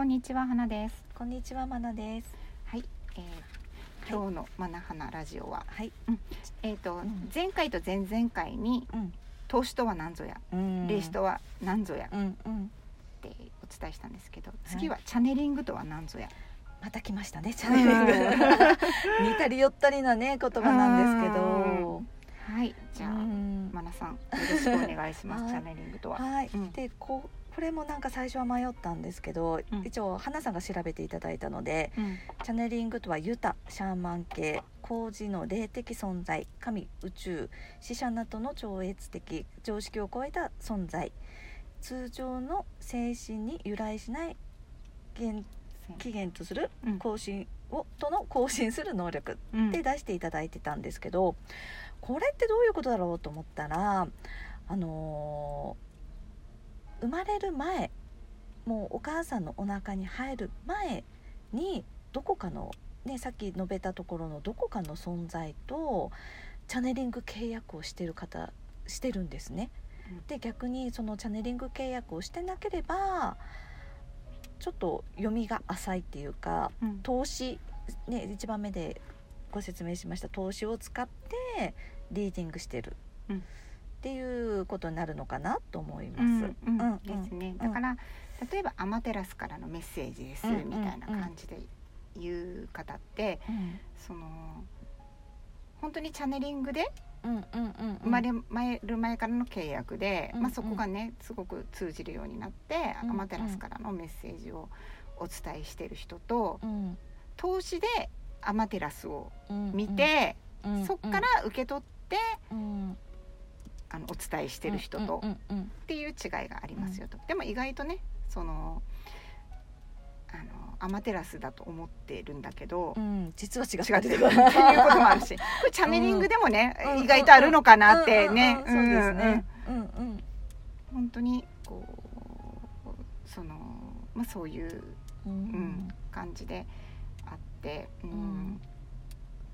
こんにちは花です。こんにちはまなです。はい、えー、今日のマナ花ラジオは、はい。えっ、と、ん。前回と前々回にうん。投資とは何ぞや、うん。霊視とは何ぞやっうんうん。てお伝えしたんですけど、次はチャネリングとは何ぞや、また来ましたねチャネリング。似たり寄ったりなね言葉なんですけど。はいじゃあ、うん。マナさんよろしくお願いします はい。チャネリングとは、はい、うん。でここれもなんか最初は迷ったんですけど、うん。一応花さんが調べていただいたのでうん。チャネリングとはユタシャーマン系工の霊的存在神宇宙死者などの超越的常識を超えた存在通常の精神に由来しない現起源とするうん。更新をとの更新する能力うん。で出していただいてたんですけどこれってどういうことだろうと思ったらあのー生まれる前もうお母さんのお腹に入る前にどこかの、ね、さっき述べたところのどこかの存在とチャネリング契約をしてる方してるんですね。うん。で逆にそのチャネリング契約をしてなければちょっと読みが浅いっていうかうん。投資ね1番目でご説明しました投資を使ってリーディングしてる、うんっていうことになるのかなと思います。ですね、うん。だから例えばアマテラスからのメッセージです。うんみたいな感じで言う方って、うんその本当にチャネリングで生まれ前る前からの契約で、うんまあ、そこがねすごく通じるようになって、うんアマテラスからのメッセージをお伝えしてる人と、うん。投資でアマテラスをうん見て、うんそっから受け取ってうんあのお伝えしてる人と、っていう違いがありますよと、でも意外とねそのあのアマテラスだと思ってるんだけど、うんうん実は違違ってる。っていうこともあるしこれチャネリングでもね、うん。意外とあるのかなってね、そうですね。うんうん本当にこうその、まあ、そういう、ううんん、感じであって、うん。うん。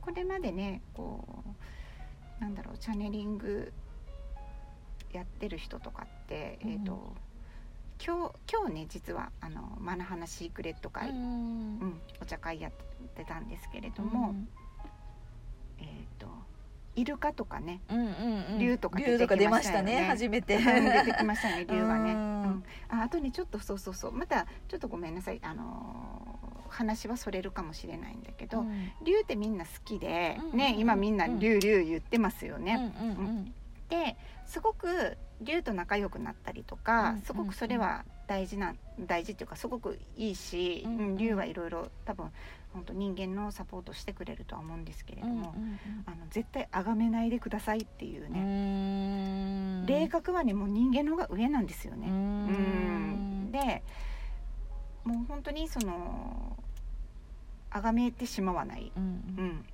これまでねこうなんだろうチャネリングやってる人とかって、うん。えっ、と今日今日ね実はあのマナハナシークレット会、ううんんお茶会やってたんですけれども、えっ、とイルカとかねうんうんうん。竜とか出ましたね。出てきましたよね初めて。出てきましたね 竜がね。ううん。んああとねちょっとそうそうそう。またちょっとごめんなさい。あのー話はそれるかもしれないんだけど、うん。竜ってみんな好きで、うんうんね今みんなうん竜竜言ってますようんね。うん。うんですごく竜と仲良くなったりとか、うんすごくそれは大事な大事っていうかすごくいいし、うんうん。竜はいろいろ多分本当人間のサポートしてくれるとは思うんですけれども、あの絶対崇めないでくださいっていうね、ん。霊覚はねもう人間の方が上なんですよね。ううん。ん。でもう本当にその崇めてしまわない、うん。うん、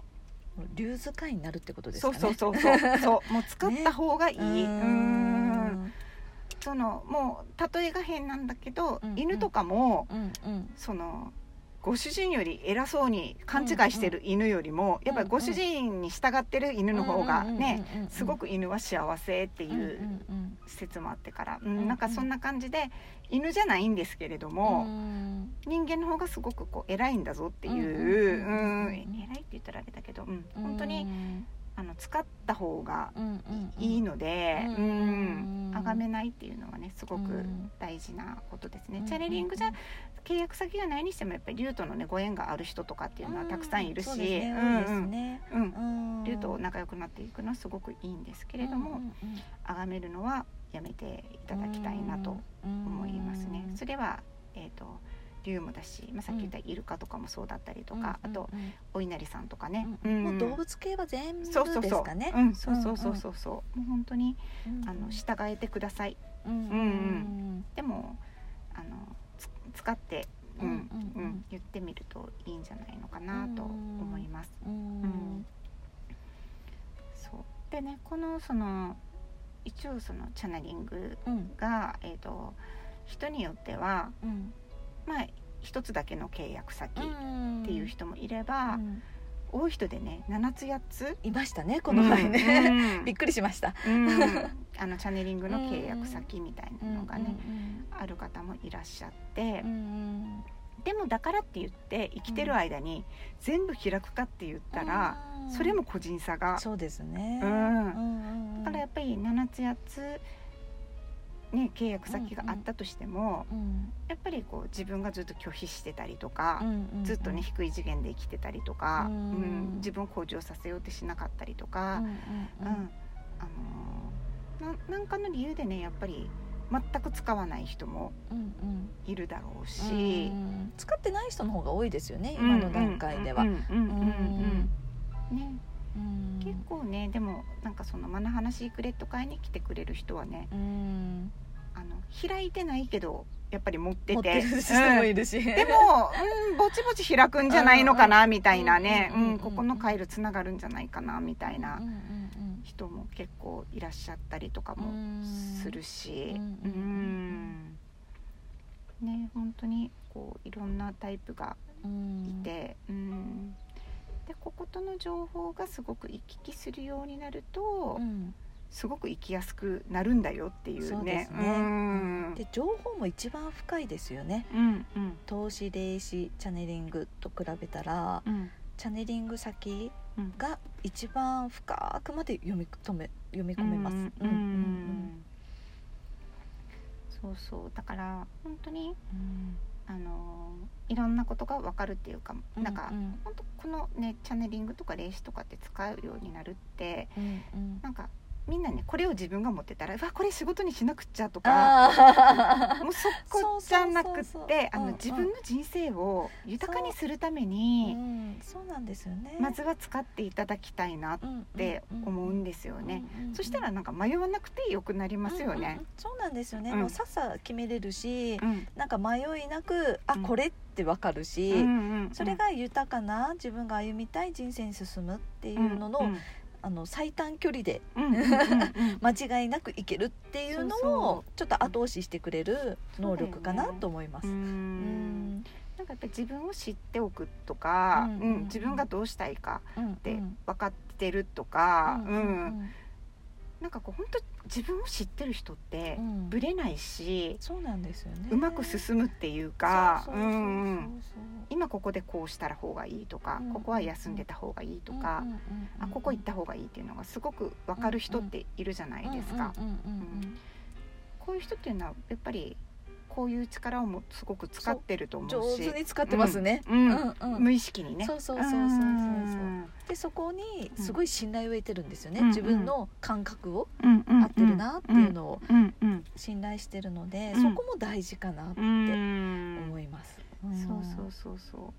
竜使いになるってことですそかね。うそうそうそう。そう。もう使った方がいい、ううん。ん。そのもう例えが変なんだけど、うん。犬とかもうんうん。そのご主人より偉そうに勘違いしてる犬よりも、やっぱりご主人に従ってる犬の方がね、すごく犬は幸せっていう説もあってから、ううんなんかそんな感じで犬じゃないんですけれども、うん人間の方がすごくこう偉いんだぞっていう、うん。偉いって言ったらあれだけど、うん、うん。本当にあの使った方がいいので、崇めないっていうのはねすごくうん大事なことですね。うんチャネリングじゃ契約先がないにしてもやっぱり竜とのねご縁がある人とかっていうのはたくさんいるし、竜と仲良くなっていくのはすごくいいんですけれども、崇めるのはやめていただきたいなと思いますね。それはえっ、と竜もだし、まあ、さっき言ったイルカとかもそうだったりとか、あとお稲荷さんとかね、うんもう動物系は全部そうそうそう。ですかねうん、そうそうそうそうそう、もう本当にうん。あの従えてください。うんうんうん。でもあのつ使って、うん。うん言ってみるといいんじゃないのかなと思います。うん。うん。そう。でねこのその一応そのチャネリングうん。が、えー、と人によってはうんまあ一つだけの契約先っっていう人もいれば、うん。多い人でね7つ8ついましたねこの前ね、うん。びっくりしました。うん。あのチャネリングの契約先みたいなのがね、うんある方もいらっしゃってうん、でもだからって言って生きてる間に全部開くかって言ったら、それも個人差が。そうですね、うん。だからやっぱり7つ8つね、契約先があったとしても、うんうんやっぱりこう自分がずっと拒否してたりとか、うんうんうん。ずっとね低い次元で生きてたりとか、うんうん自分を向上させようってしなかったりとか、うんうんあのーななんかの理由でねやっぱり全く使わない人もうんうん。いるだろううし、ん使ってない人の方が多いですよね今の段階では。うんうんうんうん。うんね、うん。結構ねでもなんかそのマナハナシークレット会に来てくれる人はねうんあの開いてないけどやっぱり持ってて。持ってる人もいるし、でも、うん、ぼちぼち開くんじゃないのかなみたいなね、ここの回路つながるんじゃないかなみたいな。人も結構いらっしゃったりとかうん。もするし、うん。ね本当にこういろんなタイプがうん。いて、うん。でこことの情報がすごく行き来するようになると、うんすごく生きやすくなるんだよっていうね。そうですね。うん。で情報も一番深いですよね。うんうん。投資霊視チャネリングと比べたらうん。チャネリング先うんが一番深くまで読み止め読み込めます。うんうんそうそう。だから本当にうん。あのいろんなことが分かるっていうか、うんなんかうん本当このねチャネリングとか霊視とかって使うようになるってうんうん。なんかみんなねこれを自分が持ってたら「うわこれ仕事にしなくっちゃ」とかあもうそこじゃなくて自分の人生を豊かにするためーにう。ん。そうなんですよね。まずは使っていただきたいなっって思うんですよね。うんうんうんそしたらなんか迷わなくてよくなりますよね。うんうん。そうなんですよね、うん。もうさっさ決めれるし、うん。なんか迷いなくあ、うん。これってわかるし、うんうんそれが豊かな自分が歩みたい人生に進むっていうのの,、うんあの最短距離で 間違いなくいけるっていうのをちょっと後押ししてくれる能力かなと思います。ううん。んなんかやっぱり自分を知っておくとか、うん。うん自分がどうしたいかうんってうん分かってるとか、ううんんなんかこう本当自分を知ってる人ってうん。ぶれないし、そうなんですよね。うまく進むっていうか今ここでこうしたら方がいいとか、うん。ここは休んでた方がいいとか、うんうんうんあここ行った方がいいっていうのがすごく分かる人っているじゃないですか。うんうん。うん。こういう人っていうのはやっぱりこういう力をもすごく使ってると思うし。上手に使ってますね。うん。うん。うん無意識にね。そうそうそうそうそう。そううん。でそこにすごい信頼を得てるんですよね、うん。自分の感覚をうんうん合ってるなっていうのを信頼してるので、うん。そこも大事かなってうん思います。そうそうそうそう。だ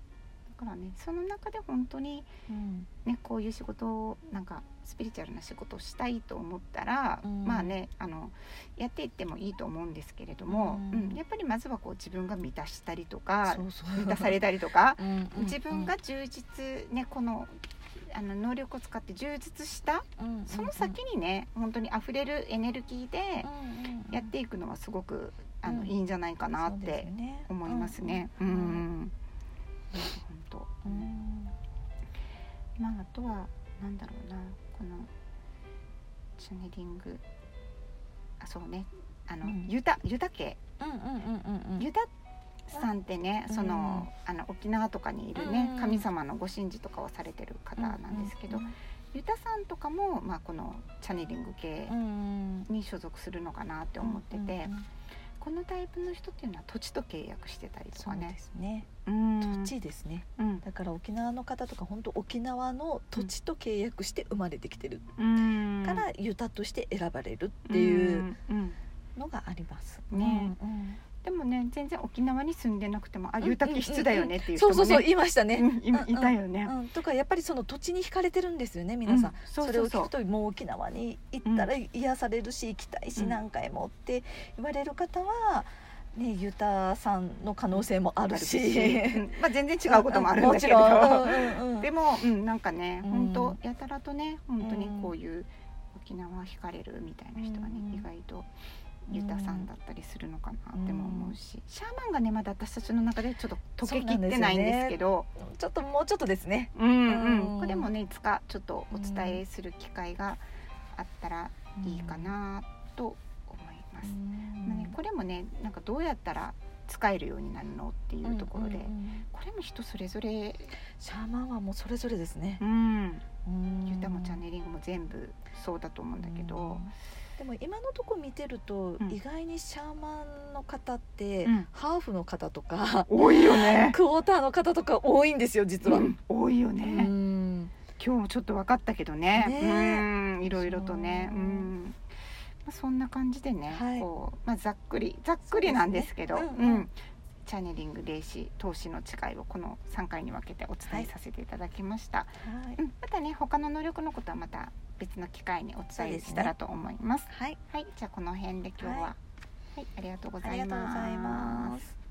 からね。その中で本当にうん。ねこういう仕事をなんかスピリチュアルな仕事をしたいと思ったら、うん。まあねあのやっていってもいいと思うんですけれども、ううん。んやっぱりまずはこう自分が満たしたりとか満たされたりとか うん自分が充実ねこのあの能力を使って充実したその先にね本当に溢れるエネルギーでやっていくのはすごくあの、うん。いいんじゃないかなってね。思いますね。ううんんうん本当、うん。まああとはなんだろうなこのチャネリング。あそうね。あの、うん。ユタユタ家。うんうんうんうんうん。ユタさんってね、うん。そのあの沖縄とかにいるね、うん神様のご神事とかをされてる方なんですけど、ユタさんとかも、まあ、このチャネリング系うんうんに所属するのかなって思ってて、うんうんこのタイプの人っていうのは土地と契約してたりとそうでかね。すね。うん土地ですね。うん。だから沖縄の方とか本当沖縄の土地と契約して生まれてきてる。うん。からユタとして選ばれるっていううん。うん。のがあります。ね。うんうん。でもね全然沖縄に住んでなくてもあユタ気質だよねっていう人もね。そうそうそう言いましたね。うんいいたよね。うん、とかやっぱりその土地に惹かれてるんですよね皆さん、うん。それを聞くともう沖縄に行ったら癒されるし行きたいしうん。何回もって言われる方は、ね、ユタさんの可能性もあるし。うん。まあ全然違うこともあるんだけど、もちろん、うんうんうん。でも、うん、なんかねうん。本当やたらとね本当にこういう沖縄惹かれるみたいな人はね、うん。意外とユタさんだったりするのかなっても思うし、シャーマンがねまだ私たちの中でちょっと溶けきってないんですけど。ちょっともうちょっとですね。うんうん。うん。これもねいつかちょっとお伝えする機会があったらいいかなとます。まあね、これもねなんかどうやったら使えるようになるのっていうところで、うんうんうんこれも人それぞれ、シャーマンはもうそれぞれですねう。ん、うんユタもチャネリングも全部そうだと思うんだけどうん、でも今のとこ見てると、うん意外にシャーマンの方って、うんハーフの方とか多いよね。クォーターの方とか多いんですよ実は。うん多いようね。ん今日もちょっと分かったけどね。ねうん、いろいろとね。うん。まあ、そんな感じでね、はい。こう、まあ、ざっくり、ざっくりなんですけど。ね。うん。うんチャネリング、霊視、投資の違いをこの3回に分けてお伝えさせていただきました。はい。うん、またね、他の能力のことはまた別の機会にお伝えしたらと思います。はい、はい、じゃあこの辺で今日は、ははい。い、ありがとうごあざいま。す。